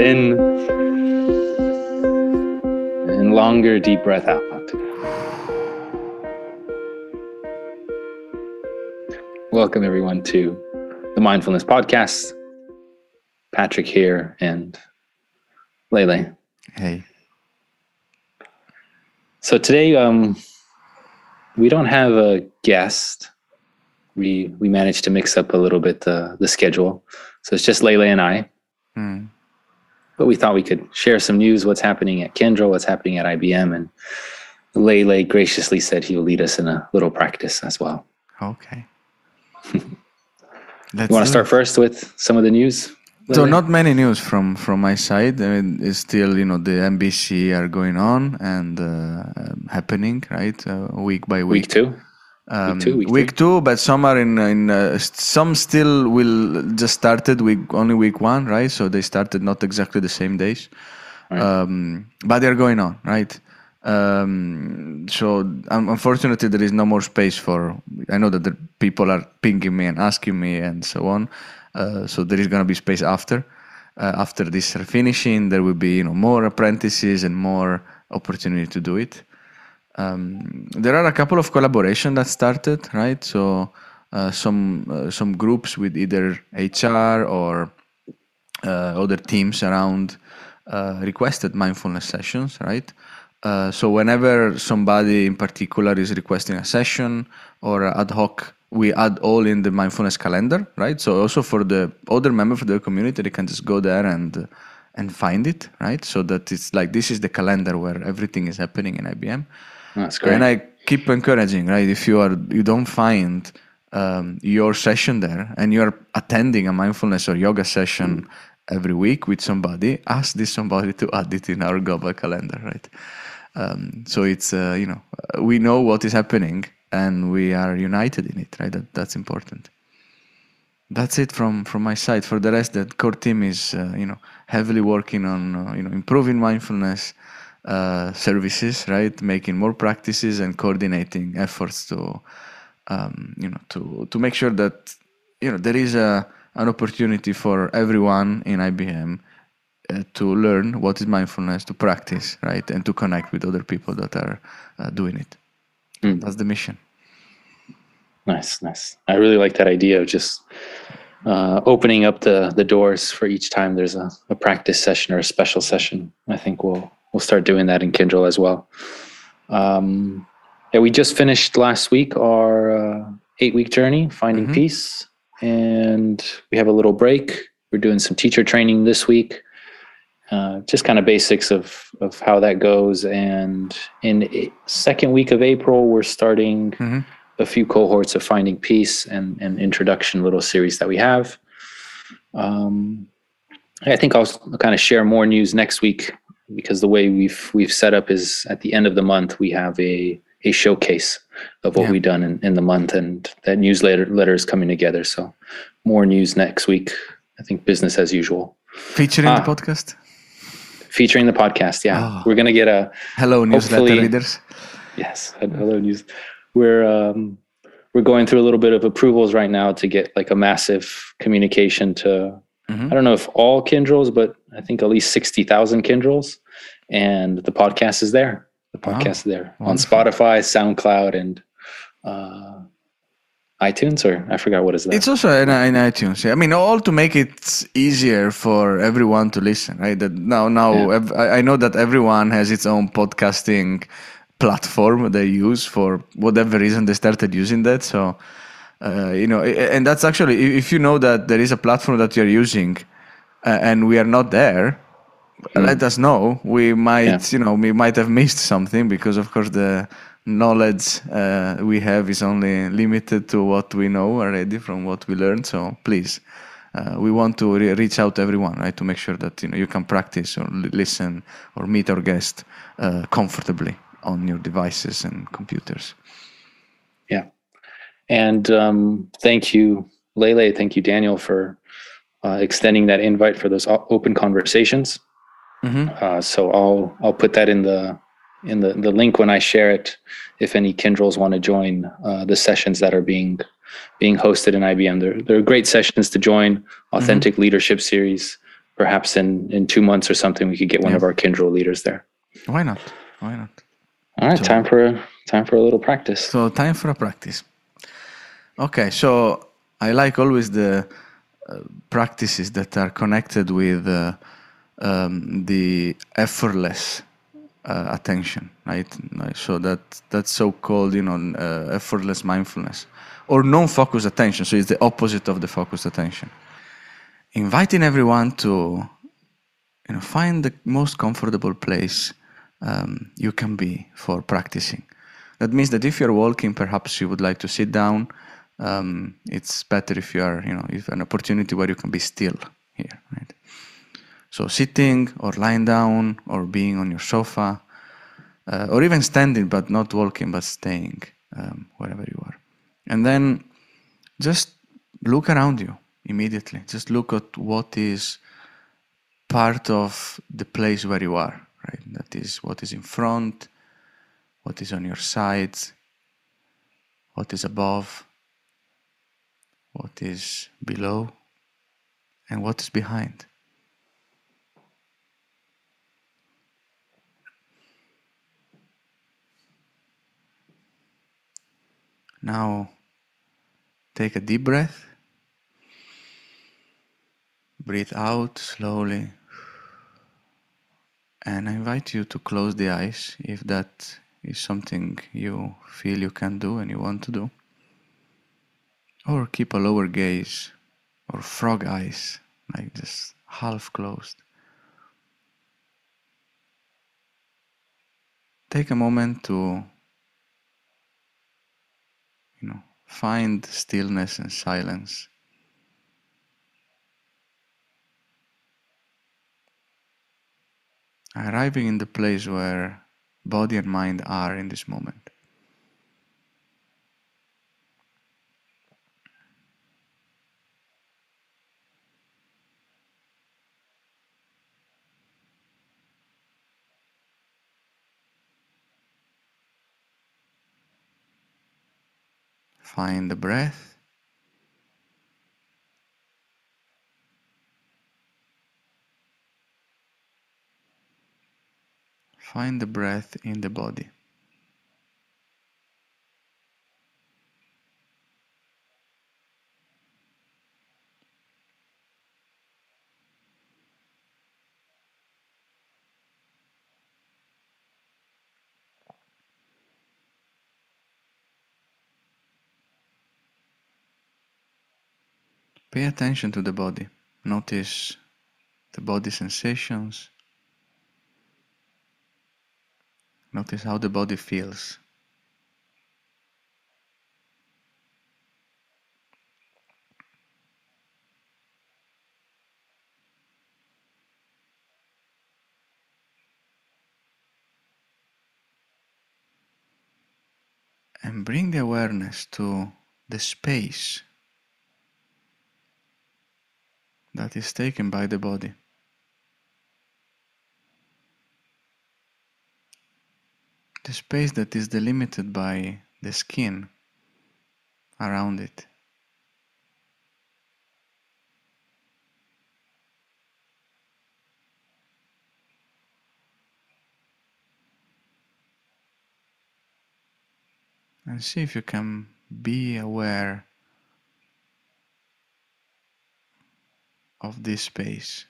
in and longer deep breath out. Welcome, everyone, to the Mindfulness Podcast. Patrick here and Lele. Hey. So today, um, we don't have a guest. We we managed to mix up a little bit the the schedule, so it's just Lele and I. Hmm. But we thought we could share some news, what's happening at Kyndryl, what's happening at IBM, and Lele graciously said he will lead us in a little practice as well. Okay. You want to start first with some of the news? So not many news from from my side. I mean, it's still you know the MBC are going on and uh, happening right uh, week by week. week two. Um, two, week week two, but some are in in uh, some still will just started week only week one, right? So they started not exactly the same days, Right. um, but they're going on, right? Um, so un- unfortunately, there is no more space for. I know that the people are pinging me and asking me and so on. Uh, so there is gonna be space after. Uh, after this finishing, there will be you know more apprentices and more opportunity to do it. Um, there are a couple of collaboration that started, right? So uh, some uh, some groups with either HR or uh, other teams around uh, requested mindfulness sessions, right? Uh, so whenever somebody in particular is requesting a session or ad hoc, we add all in the mindfulness calendar, right? So also for the other members of the community, they can just go there and and find it, right? So that it's like this is the calendar where everything is happening in IBM. That's great. And I keep encouraging, right? If you are you don't find um, your session there and you are attending a mindfulness or yoga session every week with somebody, ask this somebody to add it in our global calendar, right? Um, so it's uh, you know uh, we know what is happening and we are united in it, right? That that's important. That's it from from my side. For the rest, that core team is uh, you know heavily working on uh, you know improving mindfulness uh, services, right? Making more practices and coordinating efforts to um, you know to to make sure that you know there is a an opportunity for everyone in IBM uh, to learn what is mindfulness, to practice, right, and to connect with other people that are uh, doing it. Mm. That's the mission. Nice, nice. I really like that idea of just uh, opening up the the doors for each time there's a, a practice session or a special session. I think we'll we'll start doing that in Kyndryl as well. Um, yeah, we just finished last week our uh, eight week journey, finding Mhm. peace, and we have a little break. We're doing some teacher training this week. Uh, just kind of basics of of how that goes, and in a- second week of April, we're starting Mhm. a few cohorts of finding peace and and introduction little series that we have um, i think i'll kind of share more news next week because the way we've we've set up is at the end of the month we have a a showcase of what Yeah. we've done in, in the month and that newsletter letter is coming together so more news next week i think business as usual Featuring the Ah. podcast. featuring the podcast yeah Ah. we're gonna get a Hello, newsletter readers. Yes, hello news. We're um, we're going through a little bit of approvals right now to get like a massive communication to. Mhm. I don't know if all Kyndryls, but I think at least sixty thousand Kyndryls, and the podcast is there. The Wow. podcast is there on Spotify, SoundCloud, and uh, iTunes. Or I forgot what is that. It's also in, in iTunes. yeah. I mean, all to make it easier for everyone to listen, right? That now, now Yeah. I know that everyone has its own podcasting platform they use for whatever reason they started using that. So, uh, you know, and that's actually if you know that there is a platform that you're using, uh, and we are not there, let us know. We might. Yeah. you know, we might have missed something because, of course, the knowledge uh, we have is only limited to what we know already from what we learned. So please, uh, we want to re- reach out to everyone, right, to make sure that you know you can practice or li- listen or meet our guest uh, comfortably on your devices and computers. Yeah. And um, thank you, Lele. Thank you, Daniel, for uh, extending that invite for those open conversations. Mhm. Uh, so I'll I'll put that in the in the, the link when I share it. If any Kyndryls want to join uh, the sessions that are being being hosted in IBM, they're they're great sessions to join. Authentic leadership series, perhaps in in two months or something, we could get one of our Kyndryl leaders there. Why not? Why not? All right, So- time for time for a little practice. So time for a practice. Okay, so I like always the uh, practices that are connected with uh, um, the effortless uh, attention, right? So that that's so called, you know, uh, effortless mindfulness or non-focused attention. So it's the opposite of the focused attention. Inviting everyone to you know find the most comfortable place um, you can be for practicing that means that if you're walking perhaps you would like to sit down um, it's better if you are you know if an opportunity where you can be still here right? So sitting or lying down or being on your sofa uh, or even standing but not walking but staying um, wherever you are. And then just look around you immediately. Just look at what is part of the place where you are, right? That is what is in front, what is on your sides, what is above, what is below, and what is behind. Now, take a deep breath. Breathe out slowly. And I invite you to close the eyes if that is something you feel you can do and you want to do. Or keep a lower gaze or frog eyes, like just half closed. Take a moment to you know find stillness and silence. arriving in the place where body and mind are in this moment. Find the breath. Find the breath in the body. Pay attention to the body. Notice the body sensations. Notice how the body feels. And bring the awareness to the space that is taken by the body. The space that is delimited by the skin around it. And see if you can be aware of this space.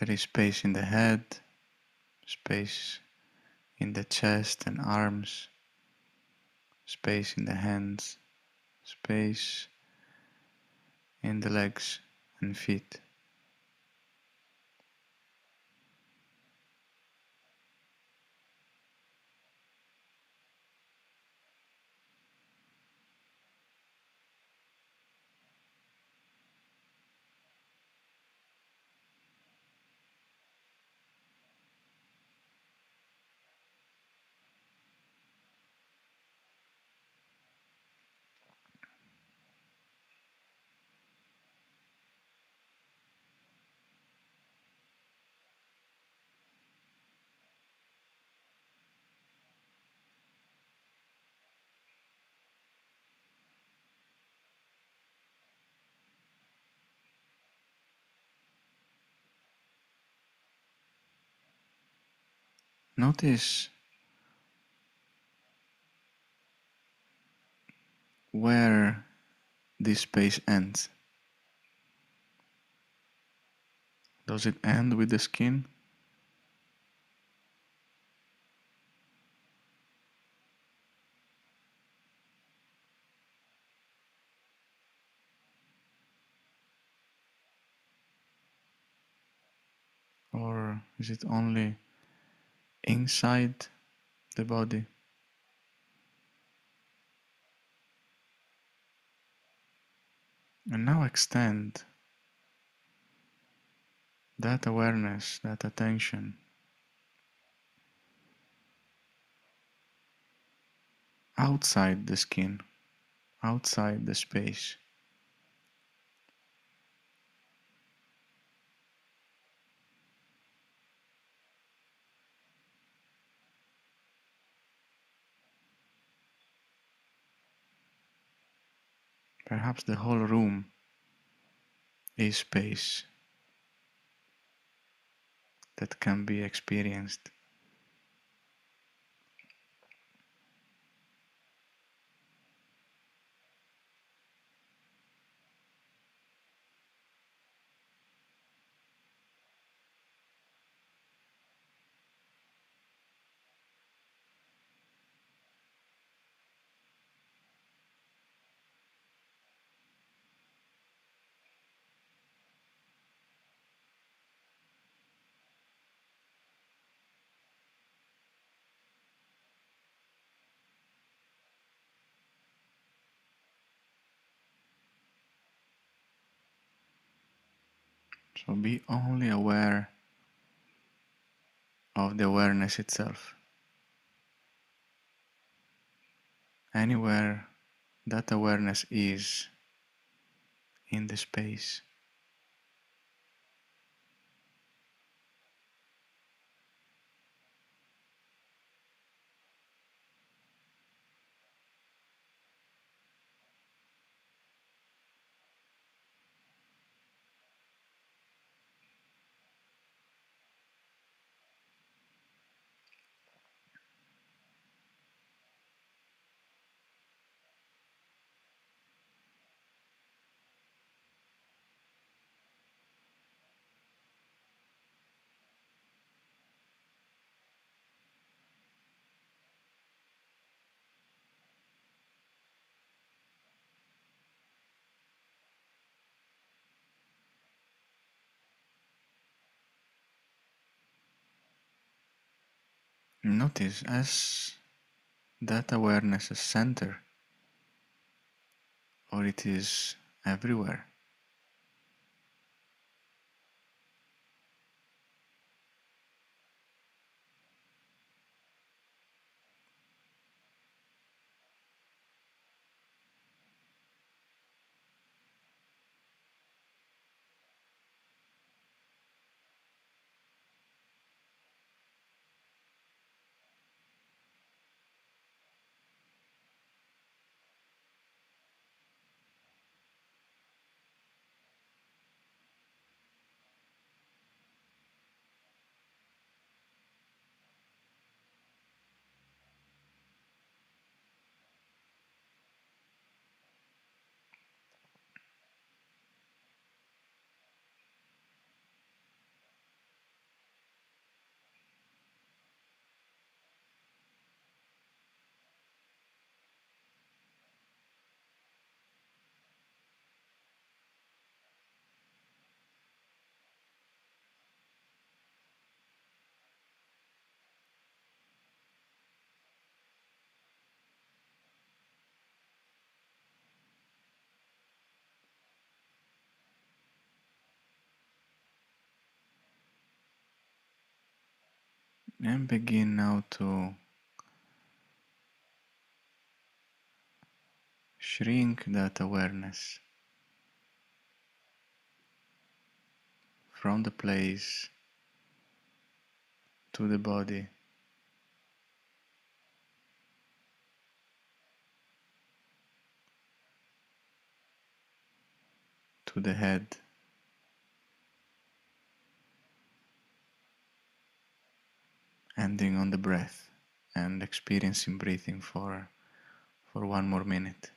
There is space in the head, space in the chest and arms, space in the hands, space in the legs and feet. Notice where this space ends. Does it end with the skin? Or is it only inside the body? And now extend that awareness, that attention outside the skin, outside the space. Perhaps the whole room is space that can be experienced. So be only aware of the awareness itself. Anywhere that awareness is in the space. Notice as that awareness is center or it is everywhere. And begin now to shrink that awareness from the place to the body. To the head. Ending on the breath and experiencing breathing for for one more minute.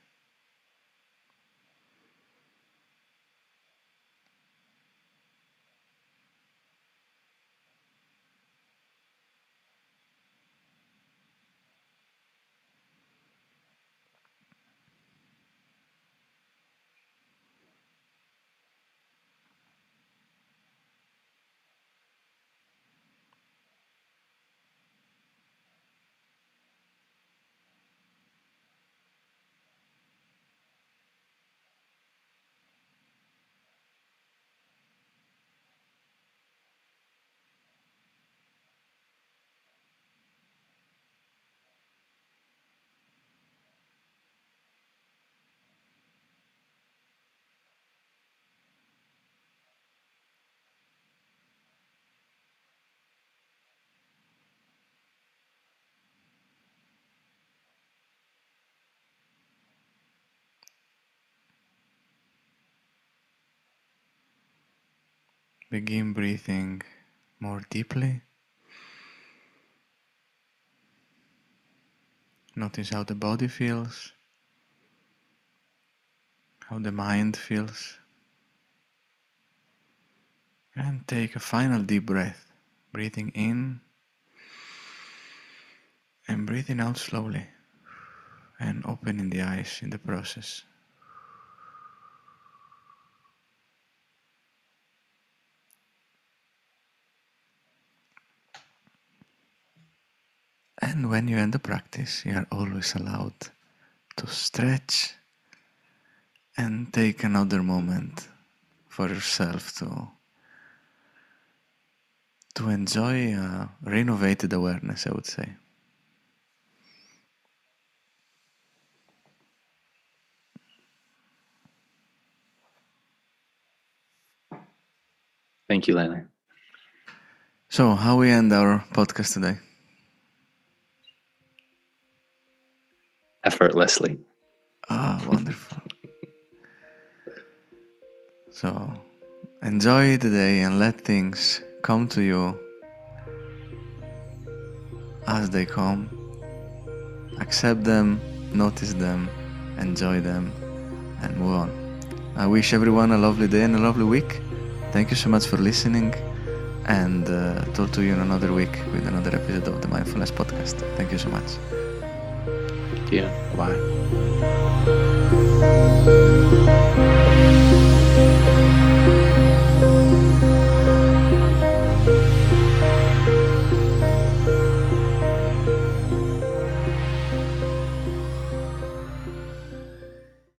Begin breathing more deeply. Notice how the body feels, how the mind feels. And take a final deep breath, breathing in and breathing out slowly and opening the eyes in the process. And when you end the practice, you are always allowed to stretch and take another moment for yourself to to enjoy a renovated awareness, I would say. Thank you, Lele. So, how we end our podcast today? Effortlessly. Ah, wonderful. so, enjoy the day and let things come to you as they come. Accept them, notice them, enjoy them, and move on. I wish everyone a lovely day and a lovely week. Thank you so much for listening, and uh, talk to you in another week with another episode of the Mindfulness Podcast. Thank you so much. Yeah. Bye.